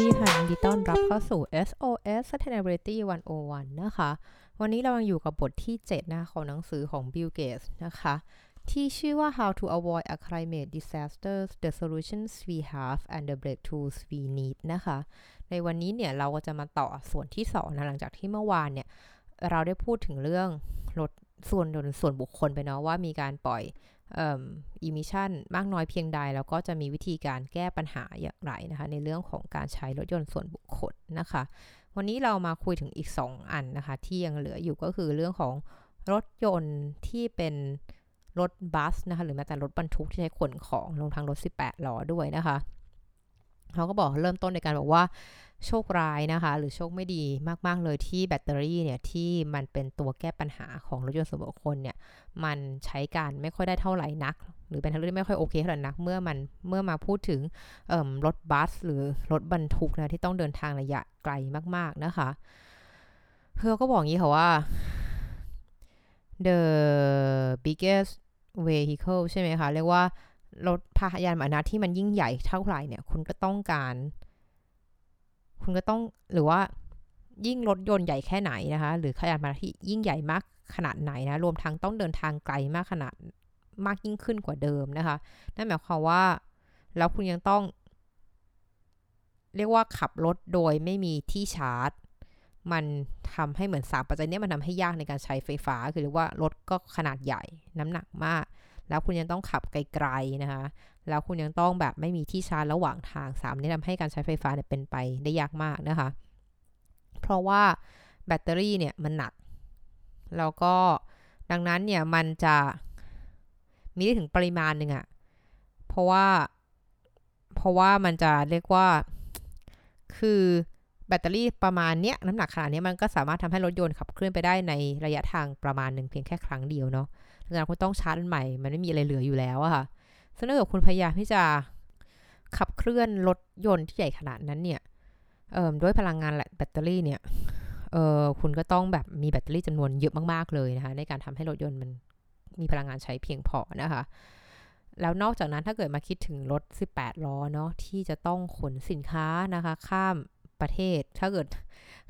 ดีค่ะยินดีต้อนรับเข้าสู่ SOS Sustainability 101 นะคะ วันนี้เรายังอยู่กับบทที่ 7 นะคะของหนังสือของ Bill Gates นะคะ ที่ชื่อว่า How to Avoid a Climate Disaster The Solutions We Have and the Breakthroughs We Need นะคะ ในวันนี้เนี่ยเราก็จะมาต่อส่วนที่ 2 นะหลังจากที่เมื่อวานเนี่ย เราได้พูดถึงเรื่องลดส่วนส่วนบุคคลไปเนาะว่ามีการปล่อย อิมิชันมากน้อยเพียงใด แล้วก็จะมีวิธีการแก้ปัญหาอย่างไรนะคะ ในเรื่องของการใช้รถยนต์ส่วนบุคคลนะคะ วันนี้เรามาคุยถึงอีก 2 อันนะคะ ที่ยังเหลืออยู่ก็คือเรื่องของรถยนต์ที่เป็นรถบัสนะคะ หรือแม้แต่รถบรรทุกที่ใช้ขนของลงทางรถ 18ล้อด้วยนะคะเขาก็บอกเริ่มต้นในการบอกว่า โชคร้ายนะคะ หรือโชคไม่ดีมาก ๆ เลยที่แบตเตอรี่เนี่ย ที่มันเป็นตัวแก้ปัญหาของรถยนต์ส่วนบุคคลเนี่ย มันใช้การไม่ค่อยได้เท่าไหร่นัก หรือเป็นเรื่องที่ไม่ค่อยโอเคเท่าไหร่นัก เมื่อมันเมื่อมาพูดถึงรถบัส หรือรถบรรทุกนะที่ต้องเดินทางระยะไกลมาก ๆ นะคะเพื่อก็บอกงี้ค่ะว่า the biggest vehicle ใช่ไหมคะ เรียกว่ารถพาหยานมานที่มันยิ่งใหญ่เท่าไหร่เนี่ย คุณก็ต้องการ คุณก็ต้องหรือว่ายิ่งรถยนต์ใหญ่แค่ไหนนะคะ หรือขนาดมาที่ยิ่งใหญ่มากขนาดไหนนะ รวมทั้งต้องเดินทางไกลมากขนาดมากยิ่งขึ้นกว่าเดิมนะคะ นั่นหมายความว่า แล้วคุณยังต้อง เรียกว่าขับรถโดยไม่มีที่ชาร์จ มันทำให้เหมือนสามปัจจัยนี้มันทำให้ยากในการใช้ไฟฟ้า คือเรียกว่ารถก็ขนาดใหญ่น้ำหนักมาก แล้วคุณยังต้องขับไกลๆนะคะ แล้วคุณยังต้องแบบไม่มีที่ชาร์จระหว่างทางสามนี่ทำให้การใช้ไฟฟ้าเนี่ยเป็นไปได้ยากมากนะคะ เพราะว่าแบตเตอรี่เนี่ยมันหนัก แล้วก็ดังนั้นเนี่ยมันจะมีได้ถึงปริมาณหนึ่งอะเพราะว่าเพราะว่ามันจะเรียกว่าคือแบตเตอรี่ประมาณเนี้ยน้ำหนักขนาดนี้มันก็สามารถทำให้รถยนต์ขับเคลื่อนไปได้ในระยะทางประมาณหนึ่งเพียงแค่ครั้งเดียวเนาะดังนั้นคุณต้องชาร์จใหม่ มันไม่มีอะไรเหลืออยู่แล้วอะค่ะ ซึ่งถ้าเกิดคุณพยายามที่จะขับเคลื่อนรถยนต์ที่ใหญ่ขนาดนั้นเนี่ยด้วยพลังงานแบตเตอรี่เนี่ยคุณก็ต้องแบบมีแบตเตอรี่จำนวนเยอะมากๆเลยนะคะในการทำให้รถยนต์มันมีพลังงานใช้เพียงพอนะคะ แล้วนอกจากนั้นถ้าเกิดมาคิดถึงรถ 18 ล้อเนาะที่จะต้องขนสินค้านะคะ ข้ามประเทศ ถ้าเกิด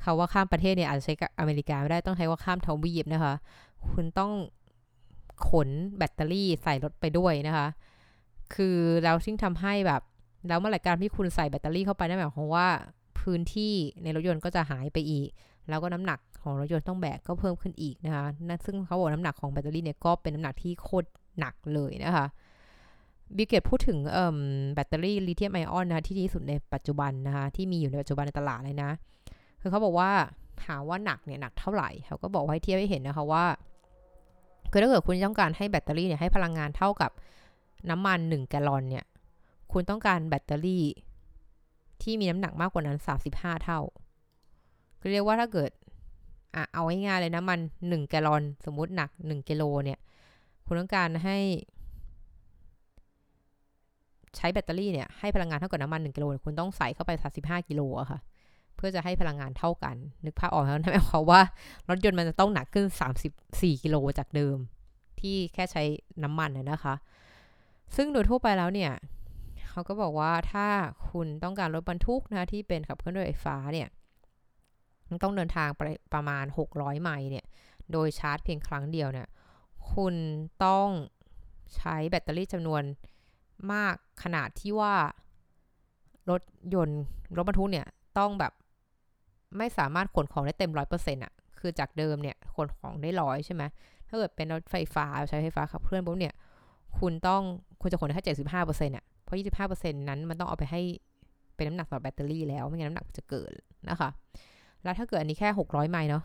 เขาว่าข้ามประเทศเนี่ยอาจจะใช้อเมริกาไม่ได้ต้องใช้ว่าข้ามทวีปนะคะ คุณต้องขนแบตเตอรี่ใส่รถไปด้วยนะคะ คือแล้วซึ่งทำให้แบบ แล้วเมื่อไหร่การที่คุณใส่แบตเตอรี่เข้าไปนั่นหมายความว่าพื้นที่ในรถยนต์ก็จะหายไปอีก แล้วก็น้ำหนักของรถยนต์ต้องแบกก็เพิ่มขึ้นอีกนะคะนั่นซึ่งเขาบอกน้ำหนักของแบตเตอรี่เนี่ยก็เป็นน้ำหนักที่โคตรหนักเลยนะคะบิเกตพูดถึงแบตเตอรี่ลิเธียมไอออนนะที่ดีที่สุดในปัจจุบันนะคะที่มีอยู่ในปัจจุบันในตลาดเลยนะ คือเขาบอกว่าถามว่าหนักเนี่ยหนักเท่าไหร่เขาก็บอกให้เทียบให้เห็นนะคะว่าคือถ้าเกิดคุณต้องการให้แบตเตอรี่เนี่ยให้พลังงานเท่ากับ น้ำมัน 1 แกลลอนเนี่ย คุณต้องการแบตเตอรี่ ที่มีน้ำหนักมากกว่านั้น 35 เท่า ก็เรียกว่าถ้าเกิดอะเอาง่ายๆเลยน้ำมัน 1 แกลลอน สมมุติหนัก 1กิโลเนี่ย คุณต้องการให้ ใช้แบตเตอรี่เนี่ย ให้พลังงานเท่ากับน้ำมัน 1กิโลคุณต้องใส่เข้าไป 35กิโลอะค่ะเพื่อจะให้พลังงานเท่ากัน นึกภาพออกแล้วนะหมายความว่ารถยนต์มันจะต้องหนักขึ้น 34 กิโลจากเดิม ที่แค่ใช้น้ำมันนะคะ ซึ่งโดยทั่วไปแล้วเนี่ยเขาก็บอกว่าถ้าคุณต้องการรถบรรทุกนะที่เป็นขับเคลื่อนด้วยไฟฟ้าเนี่ยต้องเดินทางไปประมาณ 600 ไมล์เนี่ย โดยชาร์จเพียงครั้งเดียวเนี่ย คุณต้องใช้แบตเตอรี่จำนวนมากขนาดที่ว่ารถยนต์รถบรรทุกเนี่ย ต้องแบบไม่สามารถขนของได้เต็มร้อยเปอร์เซ็นต์อะ คือจากเดิมเนี่ยขนของได้ร้อยใช่ไหม ถ้าเกิดเป็นรถไฟฟ้าใช้ไฟฟ้าขับเคลื่อนปุ๊บเนี่ย คุณต้องคุณจะขนได้แค่เจ็ดสิบห้าเปอร์เซ็นต์อะเพราะยี่สิบห้าเปอร์เซ็นต์นั้นมันต้องเอาไปให้เป็นน้ำหนักสำหรับแบตเตอรี่แล้วไม่งั้นน้ำหนักจะเกิดนะคะ แล้วถ้าเกิดอันนี้แค่หกร้อยไมล์เนาะ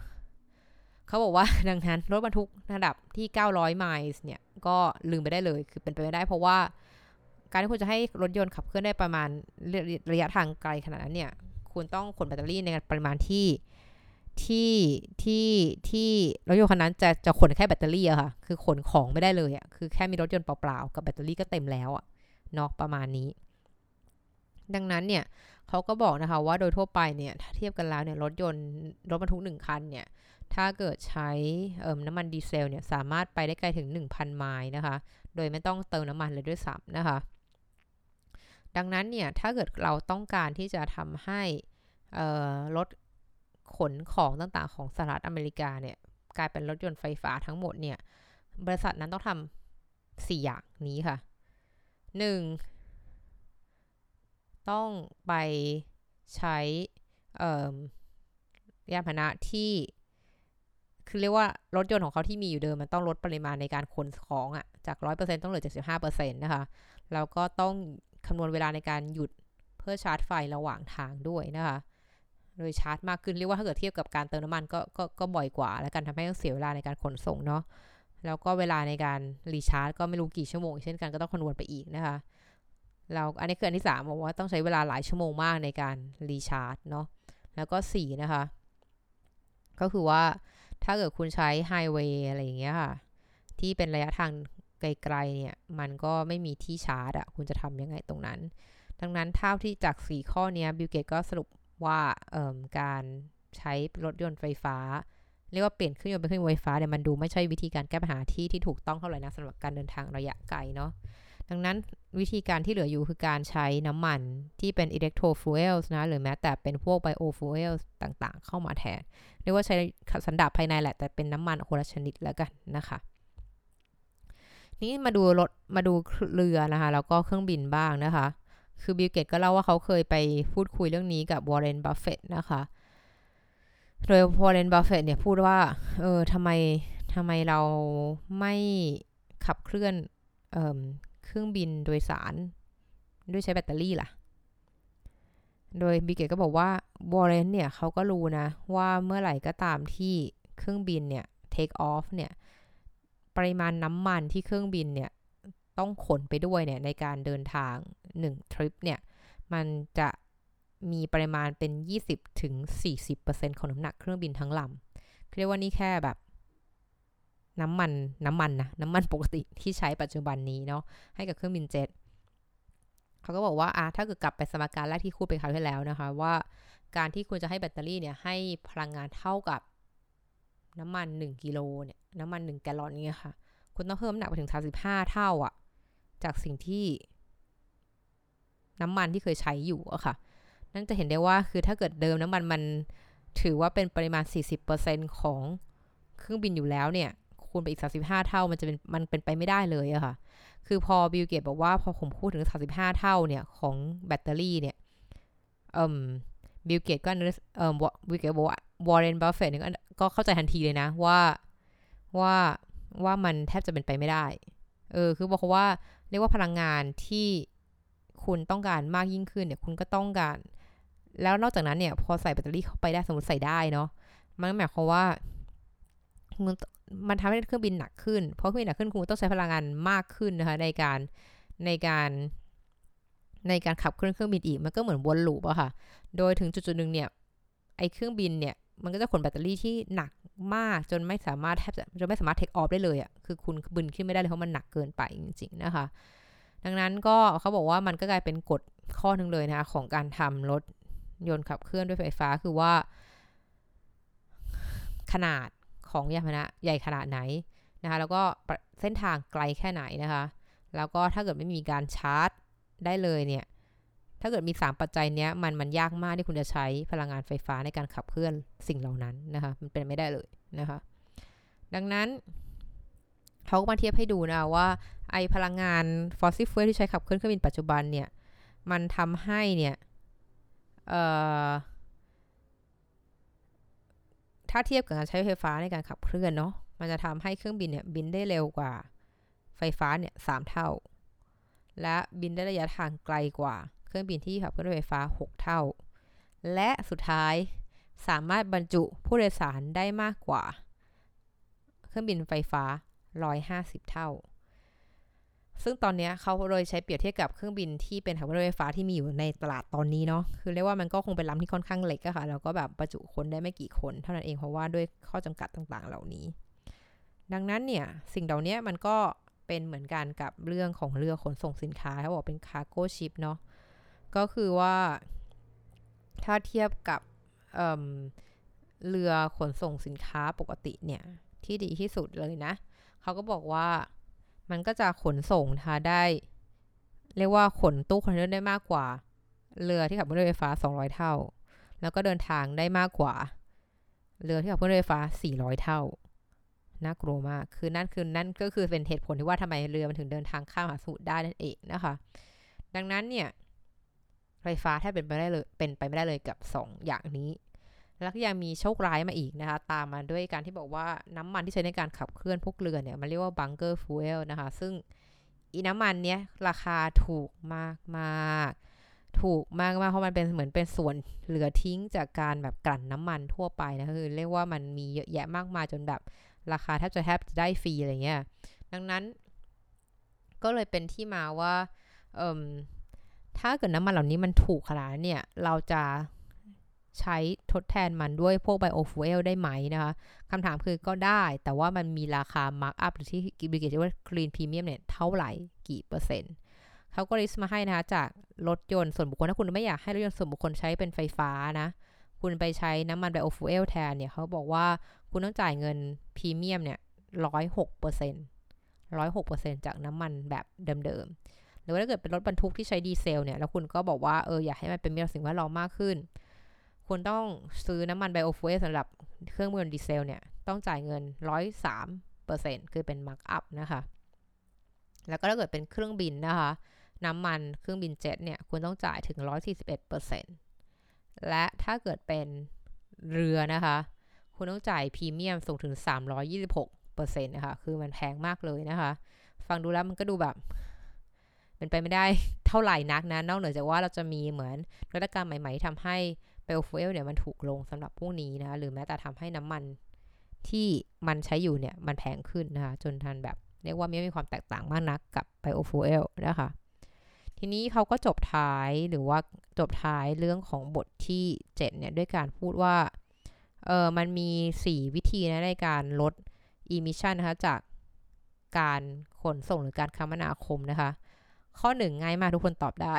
เขาบอกว่าดังนั้นรถบรรทุกระดับที่เก้าร้อยไมล์เนี่ยก็ลืมไปได้เลยคือเป็นไปไม่ได้เพราะว่าการที่คุณจะให้รถยนต์ขับเคลื่อนได้ประมาณระยะทางไกลขนาดนั้นเนี่ย คุณต้องขนแบตเตอรี่ในปริมาณที่ ที่ที่ที่รถยนต์คันนั้นจะจะขนแค่แบตเตอรี่อะค่ะ คือขนของไม่ได้เลยอะคือแค่มีรถยนต์เปล่าๆ กับแบตเตอรี่ก็เต็มแล้วอะเนาะประมาณนี้ ดังนั้นเนี่ยเขาก็บอกนะคะว่าโดยทั่วไปเนี่ยถ้าเทียบกันแล้วเนี่ยรถยนต์รถบรรทุกหนึ่งคันเนี่ยถ้าเกิดใช้น้ำมันดีเซลเนี่ยสามารถไปได้ไกลถึง 1,000 ไมล์นะคะ โดยไม่ต้องเติมน้ำมันเลยด้วยซ้ำนะคะ ดังนั้นเนี่ยถ้าเกิดเราต้องการที่จะทำให้รถ ขนของต่างๆ ของสหรัฐอเมริกาเนี่ยกลายเป็นรถยนต์ไฟฟ้าทั้งหมดเนี่ยบริษัทนั้นต้องทำสี่อย่างนี้ค่ะหนึ่งต้องไปใช้ยานพาหนะที่คือเรียกว่ารถยนต์ของเขาที่มีอยู่เดิมมันต้องลดปริมาณในการขนของอะ่ะจาก100%ต้องเหลือ75%นะคะ แล้วก็ต้องคำนวณเวลาในการหยุดเพื่อชาร์จไฟระหว่างทางด้วยนะคะ โดยชาร์จมากขึ้นเรียกว่าถ้าเกิดเทียบกับการเติมน้ำมันก็ก็ก็บ่อยกว่า และกันทำให้ต้องเสียเวลาในการขนส่งเนาะแล้วก็เวลาในการรีชาร์จก็ไม่รู้กี่ชั่วโมง เช่นกันก็ต้องคำนวณไปอีกนะคะเราอันนี้คืออันที่3บอกว่าต้องใช้เวลาหลายชั่วโมงมากในการ recharge เนาะแล้วก็4นะคะ ก็คือว่าถ้าเกิดคุณใช้ไฮเวย์อะไรอย่างเงี้ยค่ะ ที่เป็นระยะทางไกลๆเนี่ย มันก็ไม่มีที่ชาร์จอะคุณจะทำยังไงตรงนั้น ดังนั้นเท่าที่จาก 4 ข้อนี้บิลเกตส์ก็สรุป ว่าการใช้รถยนต์ไฟฟ้า เรียกว่าเปลี่ยนเครื่องยนต์เป็นเครื่องยนต์ไฟฟ้าเนี่ยมันดูไม่ใช่วิธีการแก้ปัญหาที่ที่ถูกต้องเท่าไหร่นะสำหรับการเดินทางระยะไกลเนาะดังนั้นวิธีการที่เหลืออยู่คือการใช้น้ำมันที่เป็น electro fuels นะ หรือแม้แต่เป็นพวก bio fuels ต่างๆ เข้ามาแทน เรียกว่าใช้สันดาปภายในแหละ แต่เป็นน้ำมันคนละชนิดแล้วกันนะคะ นี้มาดูรถมาดูเรือนะคะ แล้วก็เครื่องบินบ้างนะคะ คือบิลเกตก็เล่าว่าเขาเคยไปพูดคุยเรื่องนี้กับวอร์เรนบัฟเฟตนะคะ โดยวอร์เรนบัฟเฟตเนี่ยพูดว่า เออทำไมทำไมเราไม่ขับเคลื่อนเครื่องบินโดยสาร ด้วยใช้แบตเตอรี่ล่ะ โดยบิเกตก็บอกว่าวอร์เรนเนี่ยเขาก็รู้นะ ว่าเมื่อไหร่ก็ตามที่เครื่องบินเนี่ย take off เนี่ย ปริมาณน้ำมันที่เครื่องบินเนี่ย ต้องขนไปด้วยเนี่ยในการเดินทาง 1 ทริปเนี่ยมันจะมีปริมาณเป็น 20-40%ของน้ำหนักเครื่องบินทั้งลำเรียกว่านี่แค่แบบน้ำมันน้ำมันนะน้ำมันปกติที่ใช้ปัจจุบันนี้เนาะให้กับเครื่องบินเจ็ตเขาก็บอกว่าอะถ้าเกิดกลับไปสมการแรกที่คูดไปคราวที่แล้วนะคะ ว่าการที่คุณจะให้แบตเตอรี่เนี่ยให้พลังงานเท่ากับน้ำมัน 1กิโลเนี่ยน้ำมัน 1 แกลลอนเนี่ยค่ะ คุณต้องเพิ่มน้ำหนักไปถึง 35 เท่าอะ จากสิ่งที่น้ำมันที่เคยใช้อยู่อะค่ะ นั่นจะเห็นได้ว่าคือถ้าเกิดเดิมน้ำมันมันถือว่าเป็นปริมาณ 40%ของเครื่องบินอยู่แล้วเนี่ยคูณไปอีก 35 เท่ามันจะเป็นมันเป็นไปไม่ได้เลยอะค่ะ คือพอบิลเกตบอกว่าพอผมพูดถึง 35 เท่าเนี่ยของแบตเตอรี่เนี่ยเอ่อบิลเกตก็เอ่อบิลเกตบอกว่าวอร์เรนบัฟเฟตต์ก็เข้าใจทันทีเลยนะว่าว่าว่ามันแทบจะเป็นไปไม่ได้ เออ คือบอกว่า เรียกว่าพลังงานที่คุณต้องการมากยิ่งขึ้นเนี่ยคุณก็ต้องการ แล้วนอกจากนั้นเนี่ย พอใส่แบตเตอรี่เข้าไปได้สมมติใส่ได้เนาะมันหมายความว่ามันทำให้เครื่องบินหนักขึ้น เพราะเครื่องบินหนักขึ้นคุณต้องใช้พลังงานมากขึ้นนะคะในการในการในการขับเคลื่อนเครื่องบินอีกมันก็เหมือนวนลูปอะค่ะ โดยถึงจุดๆหนึ่งเนี่ยไอเครื่องบินเนี่ย มันก็จะขนแบตเตอรี่ที่หนักมากจนไม่สามารถแทบจะจนไม่สามารถเทคออฟได้เลยอะคือคุณบินขึ้นไม่ได้เลยเพราะมันหนักเกินไปจริง ๆ นะคะ ดังนั้นก็เขาบอกว่ามันก็กลายเป็นกฎข้อหนึ่งเลยนะคะของการทำรถยนต์ขับเคลื่อนด้วยไฟฟ้าคือว่า ขนาดของยานพาหนะใหญ่ขนาดไหนนะคะแล้วก็เส้นทางไกลแค่ไหนนะคะ แล้วก็ถ้าเกิดไม่มีการชาร์จได้เลยเนี่ย ถ้าเกิดมี 3 ปัจจัยเนี้ยมันมันยากมากที่คุณจะใช้พลังงานไฟฟ้าในการขับเคลื่อนสิ่งเหล่านั้นนะคะมันเป็นไม่ได้เลยนะคะ ดังนั้นเขาก็มาเทียบให้ดูนะว่าไอพลังงาน fossil fuel ที่ใช้ขับเคลื่อนเครื่องบินปัจจุบันเนี่ยมันทำให้เนี่ยถ้าเทียบกับการใช้ไฟฟ้าในการขับเคลื่อนเนาะมันจะทำให้เครื่องบินเนี่ยบินได้เร็วกว่าไฟฟ้าเนี่ยสามเท่า และบินได้ระยะทางไกลกว่า เครื่องบินที่ขับเคลื่อนไฟฟ้า 6 เท่า และสุดท้ายสามารถบรรจุผู้โดยสารได้มากกว่า เครื่องบินไฟฟ้า 150 เท่า ซึ่งตอนนี้เขาเลยใช้เปรียบเทียบกับเครื่องบินที่เป็นขับเคลื่อนไฟฟ้าที่มีอยู่ในตลาดตอนนี้เนาะ คือเรียกว่ามันก็คงเป็นลำที่ค่อนข้างเล็กอะค่ะ แล้วก็แบบประจุคนได้ไม่กี่คน เท่านั้นเองเพราะว่าด้วยข้อจำกัดต่างๆ เหล่านี้ ดังนั้นเนี่ยสิ่งเหล่านี้มันก็เป็นเหมือนกันกับเรื่องของเรือขนส่งสินค้าเขาบอกเป็น cargo ship เนาะ ก็คือว่า ถ้าเทียบกับเรือขนส่งสินค้าปกติเนี่ย ที่ดีที่สุดเลยนะ เขาก็บอกว่ามันก็จะขนส่งนะคะได้ เรียกว่าขนตู้คอนเทนเนอร์ได้มากกว่า เรือที่ขับเครื่อนไฟฟ้า 200 เท่า แล้วก็เดินทางได้มากกว่า เรือที่ขับเครื่องไฟฟ้า 400 เท่าน่ากลัวมาก คือนั่นคือนั่นก็คือเป็นเหตุผลที่ว่าทำไมเรือมันถึงเดินทางข้ามมหาสมุทรได้นั่นเองนะคะ ดังนั้นเนี่ย ไฟฟ้าถ้าเป็นไปได้เลยเป็นไปไม่ได้เลยกับ 2 อย่างนี้ แล้วก็ยังมีโชคร้ายมาอีกนะคะ ตามมาด้วยการที่บอกว่าน้ำมันที่ใช้ในการขับเคลื่อนพวกเรือเนี่ย มันเรียกว่าบังเกอร์ฟูเอลนะคะ ซึ่งอีน้ำมันเนี้ยราคาถูกมากมากถูกมากมากเพราะมันเป็นเหมือนเป็นส่วนเหลือทิ้งจากการแบบกลั่นน้ำมันทั่วไปนะคือเรียกว่ามันมีเยอะแยะมากมายจนแบบราคาแทบจะแทบจะได้ฟรีอะไรเงี้ยดังนั้น ก็เลยเป็นที่มาว่า ถ้าเกิดน้ำมันเหล่านี้มันถูกขนาดเนี่ย เราจะใช้ทดแทนมันด้วยพวก biofuel ได้ไหมนะคะคำถามคือก็ได้ แต่ว่ามันมีราคา markup หรือที่กิบริเกตว่า green premium เนี่ย เท่าไหร่กี่เปอร์เซ็นต์เขาก็ list มาให้นะคะจากรถยนต์ส่วนบุคคล ถ้าคุณไม่อยากให้รถยนต์ส่วนบุคคลใช้เป็นไฟฟ้านะ คุณไปใช้น้ำมัน biofuel แทนเนี่ยเขาบอกว่าคุณต้องจ่ายเงินพรีเมียมเนี่ยร้อยหกเปอร์เซ็นต์ร้อยหกเปอร์เซ็นต์จากน้ำมันแบบเดิมๆ หรือว่าถ้าเกิดเป็นรถบรรทุกที่ใช้ดีเซลเนี่ยแล้วคุณก็บอกว่าเอออยากให้มันเป็นมิตรสิ่งแวดล้อมมากขึ้น คุณต้องซื้อน้ำมัน biofuel สำหรับเครื่องมือดีเซลเนี่ยต้องจ่ายเงิน103%คือเป็น markup นะคะแล้วก็ถ้าเกิดเป็นเครื่องบินนะคะ น้ำมันเครื่องบินเจ็ตเนี่ยคุณต้องจ่ายถึง 141%และถ้าเกิดเป็นเรือนะคะ คุณต้องจ่ายพรีเมียมสูงถึง 326%นะคะ คือมันแพงมากเลยนะคะ ฟังดูแล้วมันก็ดูแบบ เป็นไปไม่ได้เท่าไหร่นักนะ นอกเหนือจากว่าเราจะมีเหมือนนวัตกรรมใหม่ ๆทำให้เปลฟูเอลเนี่ยมันถูกลงสำหรับพวกนี้นะ หรือแม้แต่ทำให้น้ำมันที่มันใช้อยู่เนี่ย มันแพงขึ้นนะคะ จนทันแบบ เรียกว่าไม่มีความแตกต่างมากนักกับไบโอฟูเอลนะคะ ทีนี้เขาก็จบท้ายหรือว่าจบท้ายเรื่องของบทที่ 7 เนี่ย ด้วยการพูดว่า เออมันมี 4 วิธีนะในการลด emission นะคะ จากการขนส่งหรือการคมนาคมนะคะ ข้อหนึ่งง่ายมากทุกคนตอบได้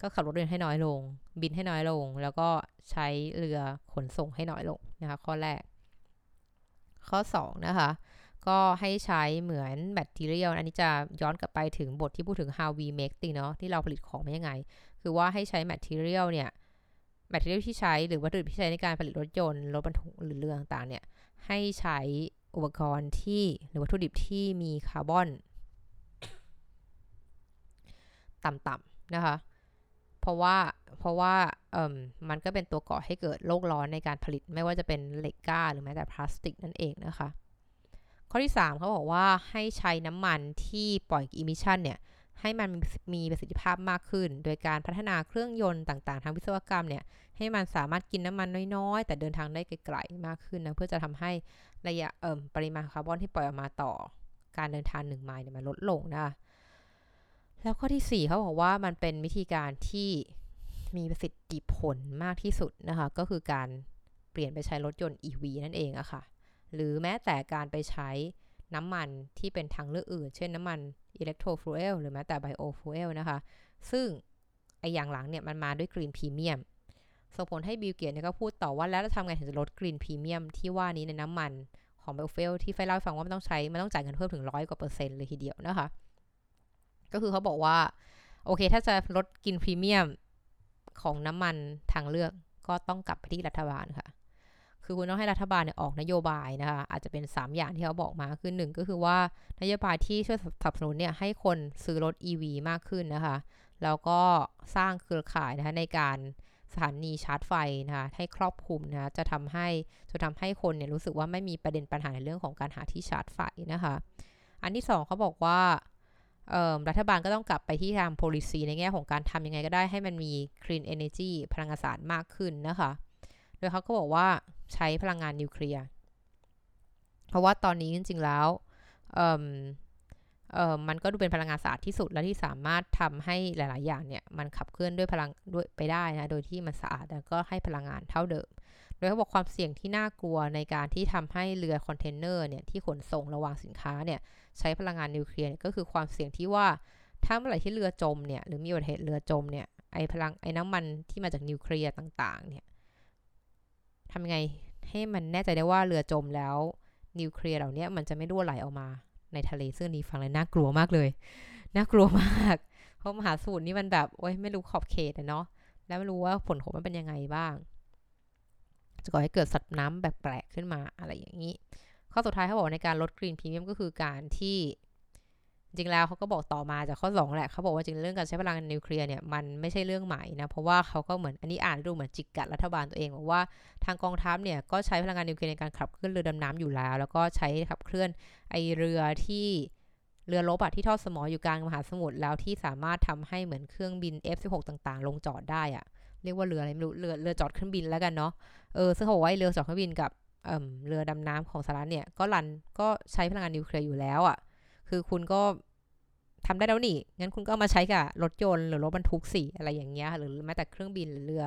ก็ขับรถเดินให้น้อยลง บินให้น้อยลง แล้วก็ใช้เรือขนส่งให้น้อยลงนะคะ ข้อแรก ข้อ2นะคะก็ให้ใช้เหมือนแบตเตอรี่อันนี้จะย้อนกลับไปถึงบทที่พูดถึง how we make thing เนาะที่เราผลิตของมายังไง คือว่าให้ใช้แบตเตอรี่เนี่ยแบตเตอรี่ที่ใช้หรือวัตถุดิบที่ใช้ในการผลิตรถยนต์รถบรรทุกหรือเรือต่างๆเนี่ยให้ใช้อุปกรณ์ที่หรือวัตถุดิบที่มีคาร์บอน ต่ำๆนะคะ เพราะว่าเพราะว่าเอ่อมันก็เป็นตัวก่อให้เกิดโลกร้อนในการผลิตไม่ว่าจะเป็นเหล็กกล้า หรือแม้แต่พลาสติกนั่นเองนะคะ ข้อที่ 3เขาบอกว่าให้ใช้น้ำมันที่ปล่อย emission เนี่ยให้มันมีประสิทธิภาพมากขึ้น โดยการพัฒนาเครื่องยนต์ต่างๆ ทางวิศวกรรมเนี่ยให้มันสามารถกินน้ำมันน้อยๆ แต่เดินทางได้ไกลๆมากขึ้นนะเพื่อจะทำให้ระยะเอ่อปริมาณคาร์บอนที่ปล่อยออกมาต่อ การเดินทางหนึ่งไมล์เนี่ยมันลดลงนะคะ แล้วข้อที่ 4เขาบอกว่ามันเป็นวิธีการที่มีประสิทธิผลมากที่สุดนะคะ ก็คือการเปลี่ยนไปใช้รถยนต์ EV นั่นเองอะค่ะ หรือแม้แต่การไปใช้น้ำมันที่เป็นทางเลือกอื่น เช่นน้ำมัน electrofuel หรือแม้แต่ biofuel นะคะ ซึ่งไอ้อย่างหลังเนี่ยมันมาด้วย green premium ส่งผลให้บิลเกตส์เนี่ยก็พูดต่อว่าแล้วจะทำไงถึงจะลด green premium ที่ว่านี้ในน้ำมันของ biofuel ที่ไฟเล่าให้ฟังว่ามันต้องใช้ มันต้องจ่ายเงินเพิ่มถึงร้อยกว่าเปอร์เซ็นต์เลยทีเดียวนะคะ ก็คือเขาบอกว่า โอเค ถ้าจะลด green premium ของน้ำมันทางเลือกก็ต้องกลับไปที่รัฐบาลค่ะ คือคุณต้องให้รัฐบาลเนี่ยออกนโยบายนะคะ อาจจะเป็น 3 อย่างที่เขาบอกมา คือหนึ่งก็คือว่านโยบายที่ช่วยสนับสนุนเนี่ยให้คนซื้อรถ EV มากขึ้นนะคะ แล้วก็สร้างเครือข่ายนะคะในการสถานีชาร์จไฟนะคะให้ครอบคลุมนะะจะทำให้จะทำให้คนเนี่ยรู้สึกว่าไม่มีประเด็นปัญหาในเรื่องของการหาที่ชาร์จไฟนะคะ อันที่ 2เขาบอกว่า รัฐบาลก็ต้องกลับไปที่ทาง policy ในแง่ของการทำยังไงก็ได้ให้มันมี clean energy พลังงานสะอาดมากขึ้นนะคะ โดยเขาก็บอกว่าใช้พลังงานนิวเคลียร์เพราะว่าตอนนี้จริงๆแล้วมันก็ดูเป็นพลังงานสะอาดที่สุดและที่สามารถทำให้หลาย ๆ อย่างเนี่ยมันขับเคลื่อนด้วยพลังด้วยไปได้นะโดยที่มันสะอาดแล้วก็ให้พลังงานเท่าเดิม ดยเขาบอกความเสี่ยงที่น่ากลัวในการที่ทำให้เรือคอนเทนเนอร์เนี่ยที่ขนส่งระหว่างสินค้าเนี่ยใช้พลังงานนิวเคลียร์ก็คือความเสี่ยงที่ว่าถ้าเมื่อไหร่ที่เรือจมเนี่ยหรือมีอุบัติเหตุเรือจมเนี่ยไอพลังไอน้ำมันที่มาจากนิวเคลียร์ต่างๆเนี่ยทำยังไงให้มันแน่ใจได้ว่าเรือจมแล้วนิวเคลียร์เหล่านี้มันจะไม่รั่วไหลออกมาในทะเลซึ่งนี้ฟังเลยน่ากลัวมากเลยน่ากลัวมาก เพราะมหาสมุทรนี่มันแบบโอ้ยไม่รู้ขอบเขตอะเนาะแล้วไม่รู้ว่าผลของมันเป็นยังไงบ้าง จะก่อให้เกิดสัตว์น้ำแปลกๆขึ้นมาอะไรอย่างนี้ ข้อสุดท้ายเขาบอกในการลดกรีนพรีเมียมก็คือการที่ จริงแล้วเขาก็บอกต่อมาจากข้อ 2 แหละเขาบอกว่าจริงเรื่องการใช้พลังงานนิวเคลียร์เนี่ยมันไม่ใช่เรื่องใหม่นะ เพราะว่าเขาก็เหมือนอันนี้อ่านดูเหมือนจิกกัดรัฐบาลตัวเองบอกว่าทางกองทัพเนี่ยก็ใช้พลังงานนิวเคลียร์ในการขับเคลื่อนเรือดำน้ำอยู่แล้ว แล้วก็ใช้ขับเคลื่อนไอเรือที่เรือรบอะที่ทอดสมออยู่กลางมหาสมุทรแล้วที่สามารถทำให้เหมือนเครื่องบิน F16 ต่างๆ ลงจอดได้อะ เรียกว่าเรืออะไรไม่รู้เรือเรือจอดเครื่องบินแล้วกันเนาะเออซึ่งเขาบอกว่าเรือจอดเครื่องบินกับเอ่อเรือดำน้ำของสหรัฐเนี่ยก็รันก็ใช้พลังงานนิวเคลียร์อยู่แล้วอะคือคุณก็ทำได้แล้วนี่งั้นคุณก็ามาใช้กับรถยนต์หรือรถบรรทุกสี่อะไรอย่างเงี้ยหรือแม้แต่เครื่องบินหรือเรือ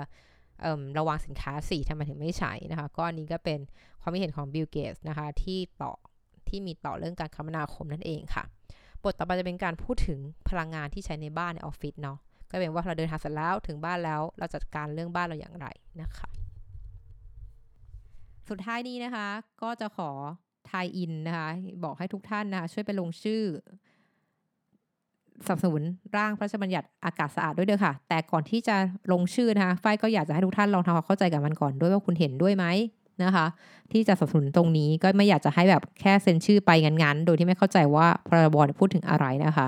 เอ่อระวางสินค้าสี่ทำไมถึงไม่ใช้นะคะ ก็อันนี้ก็เป็นความคิดเห็นของบิลเกตนะคะที่ต่อที่มีต่อเรื่องการคมนาคมนั่นเองค่ะ บทต่อไปจะเป็นการพูดถึงพลังงานที่ใช้ในบ้านในออฟฟิศเนาะ ก็เป็นว่าเราเดินทางเสร็จแล้วถึงบ้านแล้ว เราจัดการเรื่องบ้านเราอย่างไรนะคะ สุดท้ายนี้นะคะ ก็จะขอทายอินนะคะ บอกให้ทุกท่านนะคะช่วยไปลงชื่อสนับสนุนร่างพระราชบัญญัติอากาศสะอาดด้วยเด้อค่ะ แต่ก่อนที่จะลงชื่อนะคะฝ้ายก็อยากจะให้ทุกท่านลองทำความเข้าใจกับมันก่อนด้วยว่าคุณเห็นด้วยไหมนะคะ ที่จะสนับสนุนตรงนี้ก็ไม่อยากจะให้แบบแค่เซ็นชื่อไปงันๆ โดยที่ไม่เข้าใจว่าพรบพูดถึงอะไรนะคะ